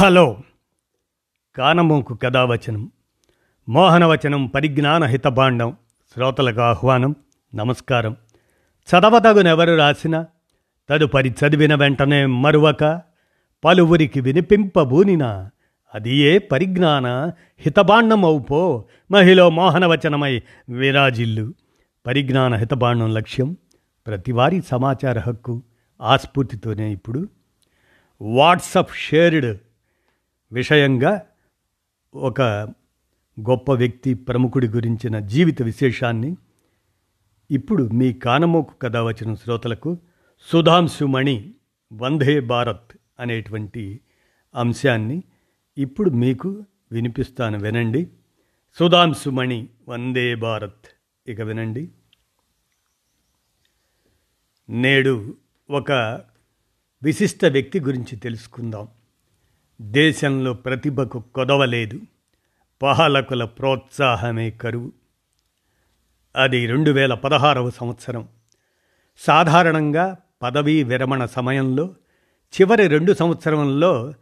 Hello. కానమూకు కథావచనం మోహనవచనం పరిజ్ఞాన హితభాండం శ్రోతలకు ఆహ్వానం నమస్కారం. చదవదగునెవరు రాసిన తదుపరి చదివిన వెంటనే మరువక పలువురికి వినిపింపబూనిన అది ఏ పరిజ్ఞాన హితబాండమవుపో మహిళ మోహనవచనమై విరాజిల్లు. పరిజ్ఞాన హితబాండం లక్ష్యం ప్రతివారీ సమాచార హక్కు ఆస్ఫూర్తితోనే ఇప్పుడు. వాట్సప్ షేర్డ్ విషయంగా ఒక గొప్ప వ్యక్తి ప్రముఖుడి గురించిన జీవిత విశేషాన్ని ఇప్పుడు మీ కానమోకు కథ వచ్చిన శ్రోతలకు సుధాంశుమణి వందే భారత్ అనేటువంటి అంశాన్ని ఇప్పుడు మీకు వినిపిస్తాను వినండి. సుధాంశుమణి వందే భారత్ ఇక వినండి. నేడు ఒక విశిష్ట వ్యక్తి గురించి తెలుసుకుందాం. దేశంలో ప్రతిభకు కొదవలేదు పాలకుల ప్రోత్సాహమే కరువు. అది రెండు వేల పదహారవ సంవత్సరం. సాధారణంగా పదవీ విరమణ సమయంలో చివరి రెండు సంవత్సరంలో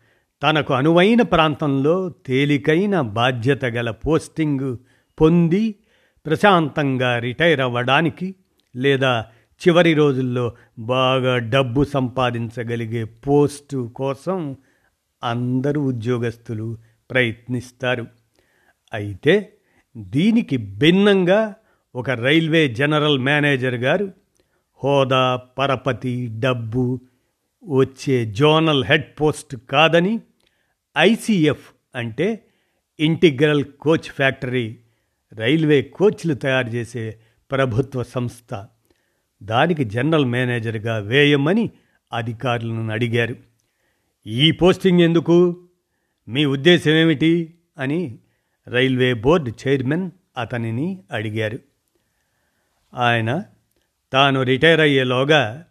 తనకు అనువైన ప్రాంతంలో తేలికైన బాధ్యత గల పోస్టింగు పొంది ప్రశాంతంగా రిటైర్ అవ్వడానికి లేదా చివరి రోజుల్లో బాగా డబ్బు సంపాదించగలిగే పోస్టు కోసం అందరూ ఉద్యోగస్తులు ప్రయత్నిస్తారు. అయితే దీనికి భిన్నంగా ఒక రైల్వే జనరల్ మేనేజర్ గారు హోదా పరపతి డబ్బు వచ్చే జోనల్ హెడ్ పోస్ట్ కాదని ఐసీఎఫ్ అంటే ఇంటిగ్రల్ కోచ్ ఫ్యాక్టరీ రైల్వే కోచ్లు తయారు చేసే ప్రభుత్వ సంస్థ. దానికి జనరల్ మేనేజర్గా వేయమని అధికారులను అడిగారు. ఈ పోస్టింగ్ ఎందుకు? మీ ఉద్దేశం ఏమిటి? అని రైల్వే బోర్డు చైర్మన్ అతనిని అడిగారు. ఆయన తాను రిటైర్ అయ్యేలోగా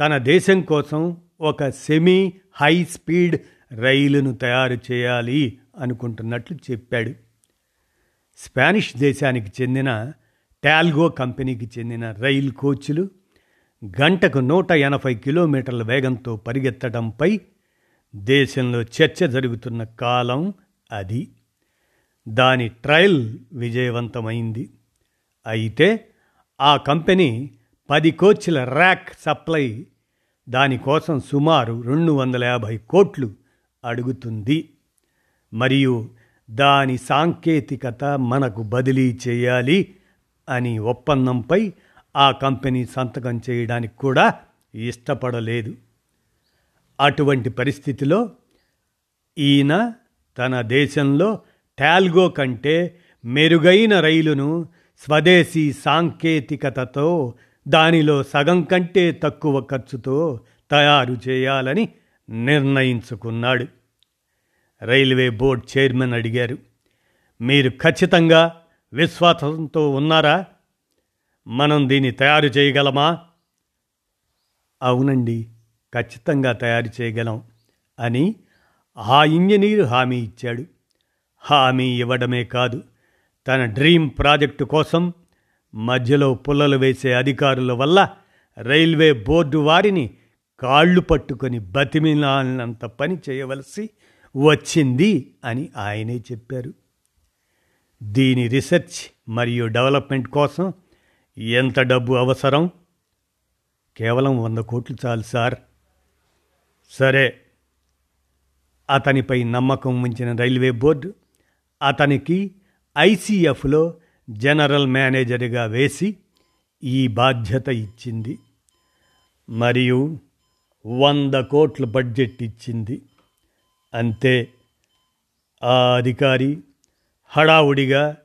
తన దేశం కోసం ఒక సెమీ హై స్పీడ్ రైలును తయారు చేయాలి అనుకుంటున్నట్లు చెప్పాడు. స్పానిష్ దేశానికి చెందిన టాల్గో కంపెనీకి చెందిన రైలు కోచ్లు గంటకు నూట ఎనభై కిలోమీటర్ల వేగంతో పరిగెత్తడంపై దేశంలో చర్చ జరుగుతున్న కాలం అది. దాని ట్రయల్ విజయవంతమైంది. అయితే ఆ కంపెనీ పది కోచ్ల ర్యాక్ సప్లై దానికోసం సుమారు రెండు వందల యాభై కోట్లు అడుగుతుంది. మరియు దాని సాంకేతికత మనకు బదిలీ చేయాలి అని ఒప్పందంపై ఆ కంపెనీ సంతకం చేయడానికి కూడా ఇష్టపడలేదు. అటువంటి పరిస్థితిలో ఈయన తన దేశంలో టాల్గో కంటే మెరుగైన రైలును స్వదేశీ సాంకేతికతతో దానిలో సగం కంటే తక్కువ ఖర్చుతో తయారు చేయాలని నిర్ణయించుకున్నాడు. రైల్వే బోర్డ్ చైర్మన్ అడిగారు మీరు ఖచ్చితంగా విశ్వాసంతో ఉన్నారా? మనం దీన్ని తయారు చేయగలమా? అవునండి. ఖచ్చితంగా తయారు చేయగలం అని ఆ ఇంజనీరు హామీ ఇచ్చాడు. హామీ ఇవ్వడమే కాదు తన డ్రీమ్ ప్రాజెక్టు కోసం మధ్యలో పుల్లలు వేసే అధికారుల వల్ల రైల్వే బోర్డు వారిని కాళ్ళు పట్టుకొని బతిమిలానంత పని చేయవలసి వచ్చింది అని ఆయనే చెప్పారు. దీని రీసెర్చ్ మరియు డెవలప్మెంట్ కోసం ఎంత డబ్బు అవసరం? కేవలం వంద కోట్లు చాలు సార్. సరే. అతనిపై నమ్మకం ఉంచిన రైల్వే బోర్డు అతనికి ఐసీఎఫ్లో జనరల్ మేనేజర్గా వేసి ఈ బాధ్యత ఇచ్చింది. మరియు వంద కోట్ల బడ్జెట్ ఇచ్చింది. అంతే. ఆ అధికారి హడావుడిగా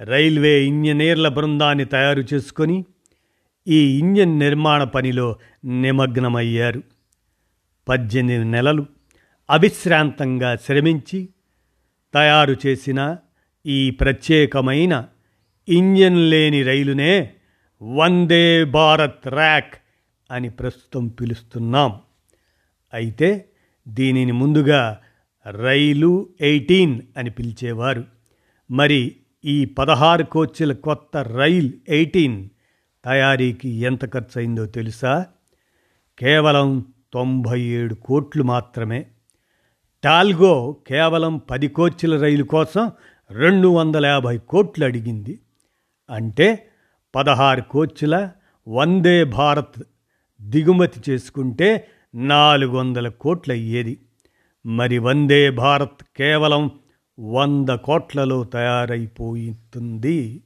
రైల్వే ఇంజనీర్ల బృందాన్ని తయారు చేసుకొని ఈ ఇంజన్ నిర్మాణ పనిలో నిమగ్నమయ్యారు. పద్దెనిమిది నెలలు అవిశ్రాంతంగా శ్రమించి తయారు చేసిన ఈ ప్రత్యేకమైన ఇంజన్ లేని రైలునే వందే భారత్ ర్యాక్ అని ప్రస్తుతం పిలుస్తున్నాం. అయితే దీనిని ముందుగా రైలు ఎయిటీన్ అని పిలిచేవారు. మరి ఈ పదహారు కోచ్ల కొత్త రైల్ ఎయిటీన్ తయారీకి ఎంత ఖర్చు అయిందో తెలుసా? కేవలం తొంభై ఏడు కోట్లు మాత్రమే. టాల్గో కేవలం పది కోచ్ల రైలు కోసం రెండు వందల యాభై కోట్లు అడిగింది. అంటే పదహారు కోచ్ల వందే భారత్ దిగుమతి చేసుకుంటే నాలుగు వందల కోట్లు అయ్యేది. మరి వందే భారత్ కేవలం వంద కోట్లలో తయారైపోతుంది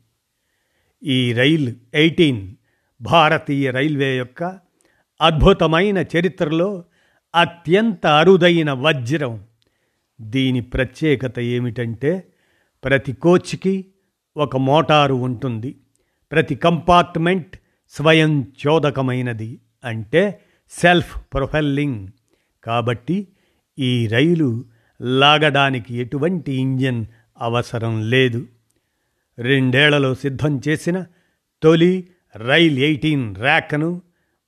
ఈ రైలు ఎయిటీన్ భారతీయ రైల్వే యొక్క అద్భుతమైన చరిత్రలో అత్యంత అరుదైన వజ్రం. దీని ప్రత్యేకత ఏమిటంటే ప్రతి కోచ్కి ఒక మోటారు ఉంటుంది. ప్రతి కంపార్ట్మెంట్ స్వయం చోదకమైనది అంటే సెల్ఫ్ ప్రొఫెల్లింగ్ కాబట్టి ఈ రైలు లాగడానికి ఎటువంటి ఇంజన్ అవసరం లేదు. రెండేళ్ళలో సిద్ధం చేసిన తొలి రైల్ ఎయిటీన్ ర్యాక్ను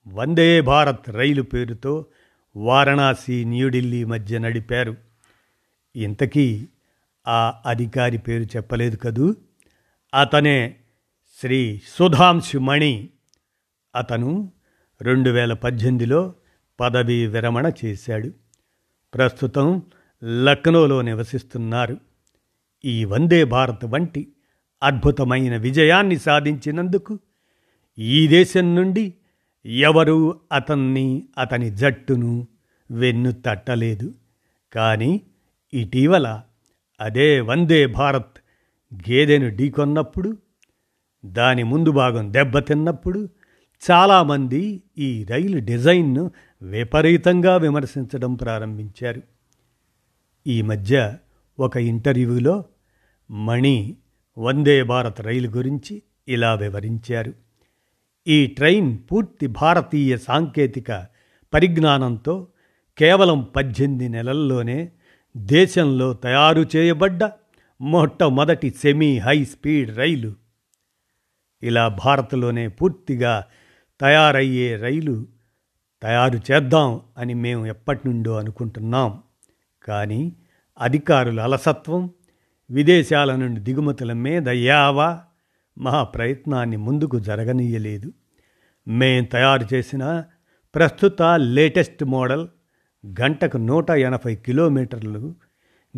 వందే భారత్ రైలు పేరుతో వారణాసి న్యూఢిల్లీ మధ్య నడిపారు. ఇంతకీ ఆ అధికారి పేరు చెప్పలేదు కదూ? అతనే శ్రీ సుధాంశు మణి. అతను రెండు వేల పద్దెనిమిదిలో పదవీ విరమణ చేశాడు. ప్రస్తుతం లక్నోలో నివసిస్తున్నారు. ఈ వందే భారత్ వంటి అద్భుతమైన విజయాన్ని సాధించినందుకు ఈ దేశం నుండి ఎవరూ అతన్ని అతని జట్టును వెన్ను తట్టలేదు. కానీ ఇటీవల అదే వందే భారత్ గేదెను ఢీకొన్నప్పుడు దాని ముందు భాగం దెబ్బతిన్నప్పుడు చాలామంది ఈ రైలు డిజైన్ను విపరీతంగా విమర్శించడం ప్రారంభించారు. ఈ మధ్య ఒక ఇంటర్వ్యూలో మణి వందే భారత్ రైలు గురించి ఇలా వివరించారు. ఈ ట్రైన్ పూర్తి భారతీయ సాంకేతిక పరిజ్ఞానంతో కేవలం పద్దెనిమిది నెలల్లోనే దేశంలో తయారు చేయబడ్డ మొట్టమొదటి సెమీ హై స్పీడ్ రైలు. ఇలా భారత్లోనే పూర్తిగా తయారయ్యే రైలు తయారు చేద్దాం అని మేము ఎప్పటి నుండో అనుకుంటున్నాం. కానీ అధికారుల అలసత్వం విదేశాల నుండి దిగుమతుల మీద యావా మా ప్రయత్నాన్ని ముందుకు జరగనీయలేదు. మేం తయారు చేసిన ప్రస్తుత లేటెస్ట్ మోడల్ గంటకు నూట ఎనభై కిలోమీటర్లు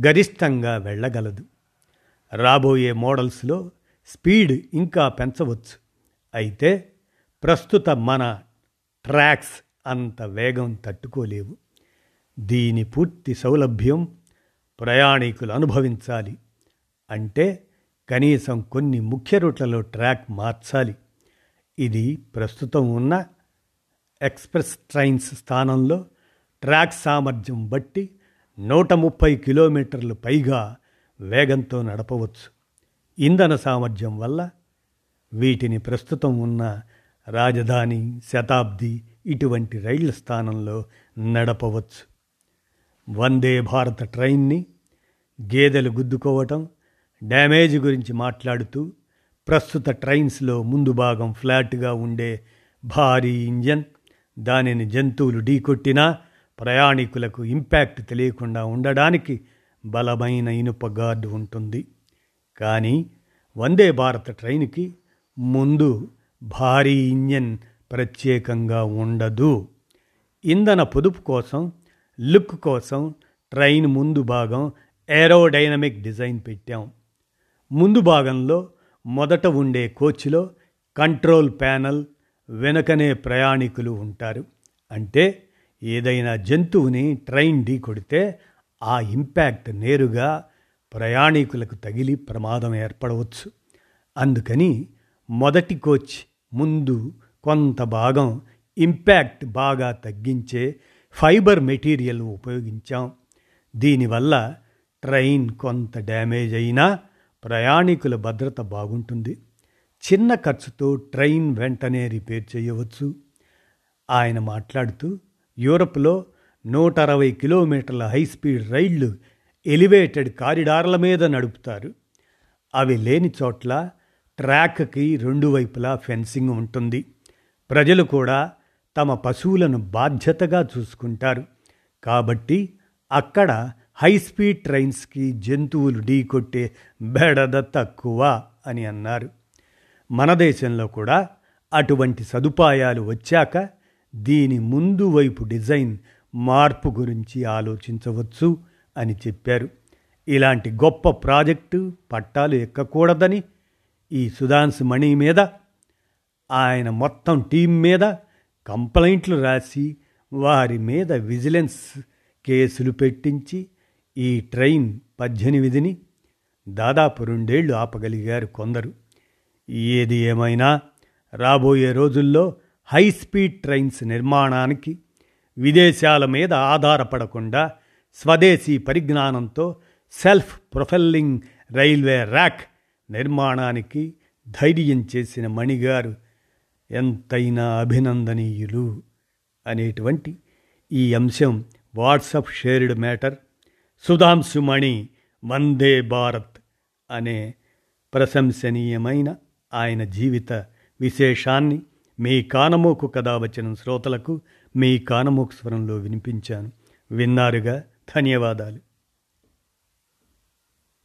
గరిష్టంగా వెళ్ళగలదు. రాబోయే మోడల్స్లో స్పీడ్ ఇంకా పెంచవచ్చు. అయితే ప్రస్తుత మన ట్రాక్స్ అంత వేగం తట్టుకోలేవు. దీని పూర్తి సౌలభ్యం ప్రయాణికులు అనుభవించాలి. అంటే కనీసం కొన్ని ముఖ్య రూట్లలో ట్రాక్ మార్చాలి. ఇది ప్రస్తుతం ఉన్న ఎక్స్ప్రెస్ ట్రైన్స్ స్థానంలో ట్రాక్ సామర్థ్యం బట్టి నూట ముప్పై కిలోమీటర్లు పైగా వేగంతో నడపవచ్చు. ఇంధన సామర్థ్యం వల్ల వీటిని ప్రస్తుతం ఉన్న రాజధాని శతాబ్ది ఇటువంటి రైళ్ళ స్థానంలో నడపవచ్చు. వందే భారత ట్రైన్ని గేదెలు గుద్దుకోవటం డ్యామేజ్ గురించి మాట్లాడుతూ ప్రస్తుత ట్రైన్స్లో ముందు భాగం ఫ్లాట్గా ఉండే భారీ ఇంజన్ దానిని జంతువులు ఢీకొట్టినా ప్రయాణికులకు ఇంపాక్ట్ తెలియకుండా ఉండడానికి బలమైన ఇనుప గార్డు ఉంటుంది. కానీ వందే భారత్ ట్రైన్కి ముందు భారీ ఇంజన్ ప్రత్యేకంగా ఉండదు. ఇంధన పొదుపు కోసం లుక్ కోసం ట్రైన్ ముందు భాగం ఏరోడైనమిక్ డిజైన్ పెట్టాం. ముందు భాగంలో మొదట ఉండే కోచ్లో కంట్రోల్ ప్యానల్ వెనకనే ప్రయాణికులు ఉంటారు. అంటే ఏదైనా జంతువుని ట్రైన్ ఢీ కొడితే ఆ ఇంపాక్ట్ నేరుగా ప్రయాణికులకు తగిలి ప్రమాదం ఏర్పడవచ్చు. అందుకని మొదటి కోచ్ ముందు కొంత భాగం ఇంపాక్ట్ బాగా తగ్గించే ఫైబర్ మెటీరియల్ ఉపయోగించాం. దీనివల్ల ట్రైన్ కొంత డ్యామేజ్ అయినా ప్రయాణికుల భద్రత బాగుంటుంది. చిన్న ఖర్చుతో ట్రైన్ వెంటనే రిపేర్ చేయవచ్చు. ఆయన మాట్లాడుతూ యూరప్లో నూట అరవై కిలోమీటర్ల హై స్పీడ్ రైళ్ళు ఎలివేటెడ్ కారిడార్ల మీద నడుపుతారు. అవి లేని చోట్ల ట్రాక్కి రెండు వైపులా ఫెన్సింగ్ ఉంటుంది. ప్రజలు కూడా తమ పశువులను బాధ్యతగా చూసుకుంటారు. కాబట్టి అక్కడ హై స్పీడ్ ట్రైన్స్కి జంతువులు ఢీకొట్టే బెడద తక్కువ అని అన్నారు. మన దేశంలో కూడా అటువంటి సదుపాయాలు వచ్చాక దీని ముందు వైపు డిజైన్ మార్పు గురించి ఆలోచించవచ్చు అని చెప్పారు. ఇలాంటి గొప్ప ప్రాజెక్టు పట్టాలు ఎక్కకూడదని ఈ సుధాన్స్ మణి మీద ఆయన మొత్తం టీం మీద కంప్లైంట్లు రాసి వారి మీద విజిలెన్స్ కేసులు పెట్టించి ఈ ట్రైన్ పద్దెనిమిదిని దాదాపు రెండేళ్ళు ఆపగలిగారు కొందరు. ఏది ఏమైనా రాబోయే రోజుల్లో హై స్పీడ్ ట్రైన్స్ నిర్మాణానికి విదేశాల మీద ఆధారపడకుండా స్వదేశీ పరిజ్ఞానంతో సెల్ఫ్ ప్రొఫెల్లింగ్ రైల్వే ర్యాక్ నిర్మాణానికి ధైర్యం చేసిన మణిగారు ఎంతైనా అభినందనీయులు అనేటువంటి ఈ అంశం WhatsApp shared matter Sudhanshu Mani Vande Bharat అనే ప్రశంసనీయమైన ఆయన జీవిత విశేషాన్ని మీ కానమోకు కథ వచ్చిన శ్రోతలకు మీ కానమోకు స్వరంలో వినిపించాను. విన్నారుగా? ధన్యవాదాలు.